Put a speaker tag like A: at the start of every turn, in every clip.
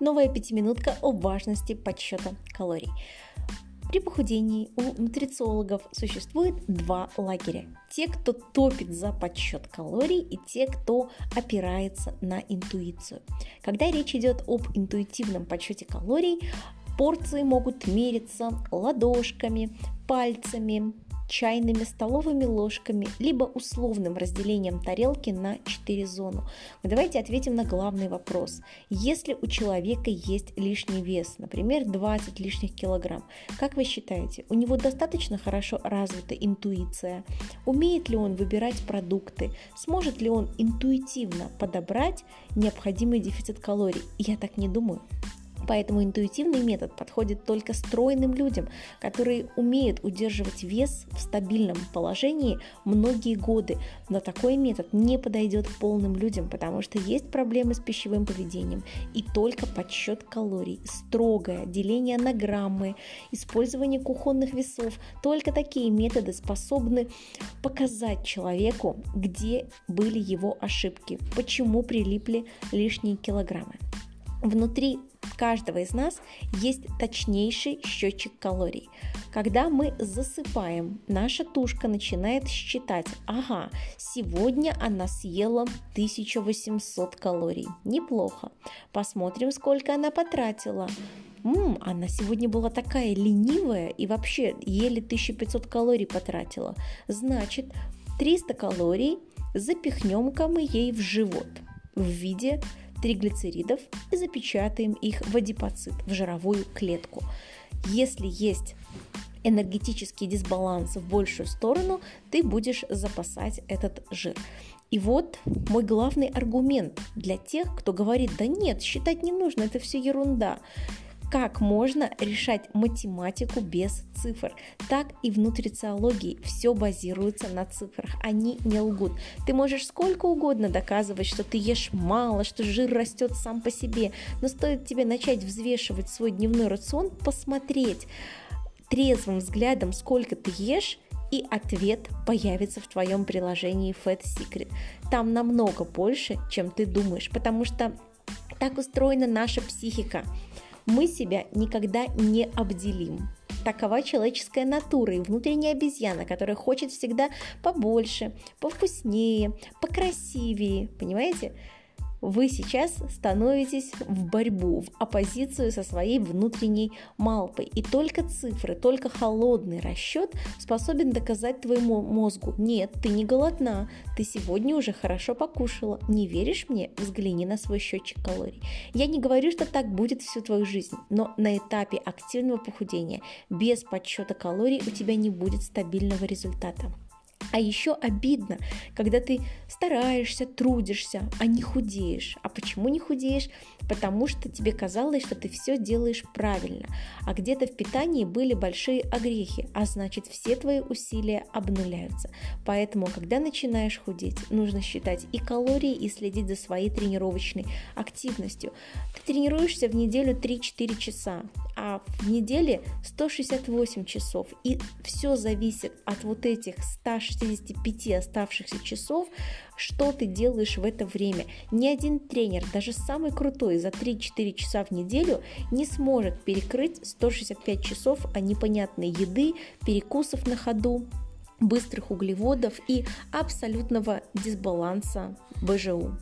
A: Новая пятиминутка о важности подсчета калорий. При похудении у нутрициологов существует два лагеря. Те, кто топит за подсчет калорий и те, кто опирается на интуицию. Когда речь идет об интуитивном подсчете калорий, порции могут мериться ладошками, пальцами, чайными столовыми ложками, либо условным разделением тарелки на 4 зоны. Но давайте ответим на главный вопрос. Если у человека есть лишний вес, например, 20 лишних килограмм, как вы считаете, у него достаточно хорошо развита интуиция? Умеет ли он выбирать продукты? Сможет ли он интуитивно подобрать необходимый дефицит калорий? Я так не думаю. Поэтому интуитивный метод подходит только стройным людям, которые умеют удерживать вес в стабильном положении многие годы. Но такой метод не подойдет полным людям, потому что есть проблемы с пищевым поведением. И только подсчет калорий, строгое деление на граммы, использование кухонных весов, только такие методы способны показать человеку, где были его ошибки, почему прилипли лишние килограммы. Внутри каждого из нас есть точнейший счетчик калорий. Когда мы засыпаем, наша тушка начинает считать, ага, сегодня она съела 1800 калорий. Неплохо. Посмотрим, сколько она потратила. Ммм, она сегодня была такая ленивая и вообще еле 1500 калорий потратила. Значит, 300 калорий запихнем-ка мы ей в живот в виде триглицеридов и запечатаем их в адипоцит, в жировую клетку. Если есть энергетический дисбаланс в большую сторону, ты будешь запасать этот жир. И вот мой главный аргумент для тех, кто говорит, да нет, считать не нужно, это все ерунда как можно решать математику без цифр. Так и в нутрициологии все базируется на цифрах, они не лгут. Ты можешь сколько угодно доказывать, что ты ешь мало, что жир растет сам по себе, но стоит тебе начать взвешивать свой дневной рацион, посмотреть трезвым взглядом, сколько ты ешь, и ответ появится в твоем приложении Fat Secret. Там намного больше, чем ты думаешь, потому что так устроена наша психика мы себя никогда не обделим. Такова человеческая натура и внутренняя обезьяна, которая хочет всегда побольше, повкуснее, покрасивее, понимаете? Вы сейчас становитесь в борьбу, в оппозицию со своей внутренней малпой. И только цифры, только холодный расчет способен доказать твоему мозгу, нет, ты не голодна, ты сегодня уже хорошо покушала. Не веришь мне? Взгляни на свой счетчик калорий. Я не говорю, что так будет всю твою жизнь, но на этапе активного похудения без подсчета калорий у тебя не будет стабильного результата. А еще обидно, когда ты стараешься, трудишься, а не худеешь. А почему не худеешь? Потому что тебе казалось, что ты все делаешь правильно, а где-то в питании были большие огрехи, а значит все твои усилия обнуляются. Поэтому, когда начинаешь худеть, нужно считать и калории, и следить за своей тренировочной активностью. Ты тренируешься в неделю 3-4 часа, а в неделе 168 часов. И все зависит от вот этих 165 оставшихся часов, что ты делаешь в это время. Ни один тренер, даже самый крутой, за 3-4 часа в неделю не сможет перекрыть 165 часов непонятной еды, перекусов на ходу, быстрых углеводов и абсолютного дисбаланса БЖУ.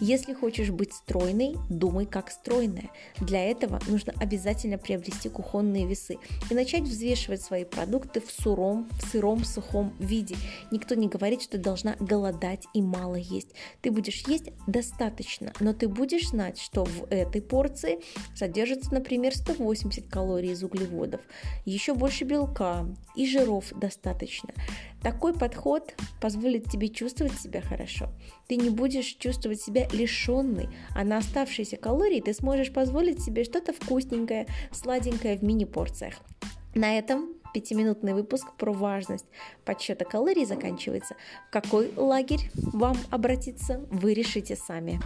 A: Если хочешь быть стройной, думай как стройная. Для этого нужно обязательно приобрести кухонные весы и начать взвешивать свои продукты в суром, в сыром, сухом виде. Никто не говорит, что ты должна голодать и мало есть. Ты будешь есть достаточно, но ты будешь знать, что в этой порции содержится, например, 180 калорий из углеводов, еще больше белка и жиров достаточно. Такой подход позволит тебе чувствовать себя хорошо. Ты не будешь чувствовать себя лишенной, а на оставшиеся калории ты сможешь позволить себе что-то вкусненькое, сладенькое в мини-порциях. На этом пятиминутный выпуск про важность подсчета калорий заканчивается. В какой лагерь вам обратиться, вы решите сами.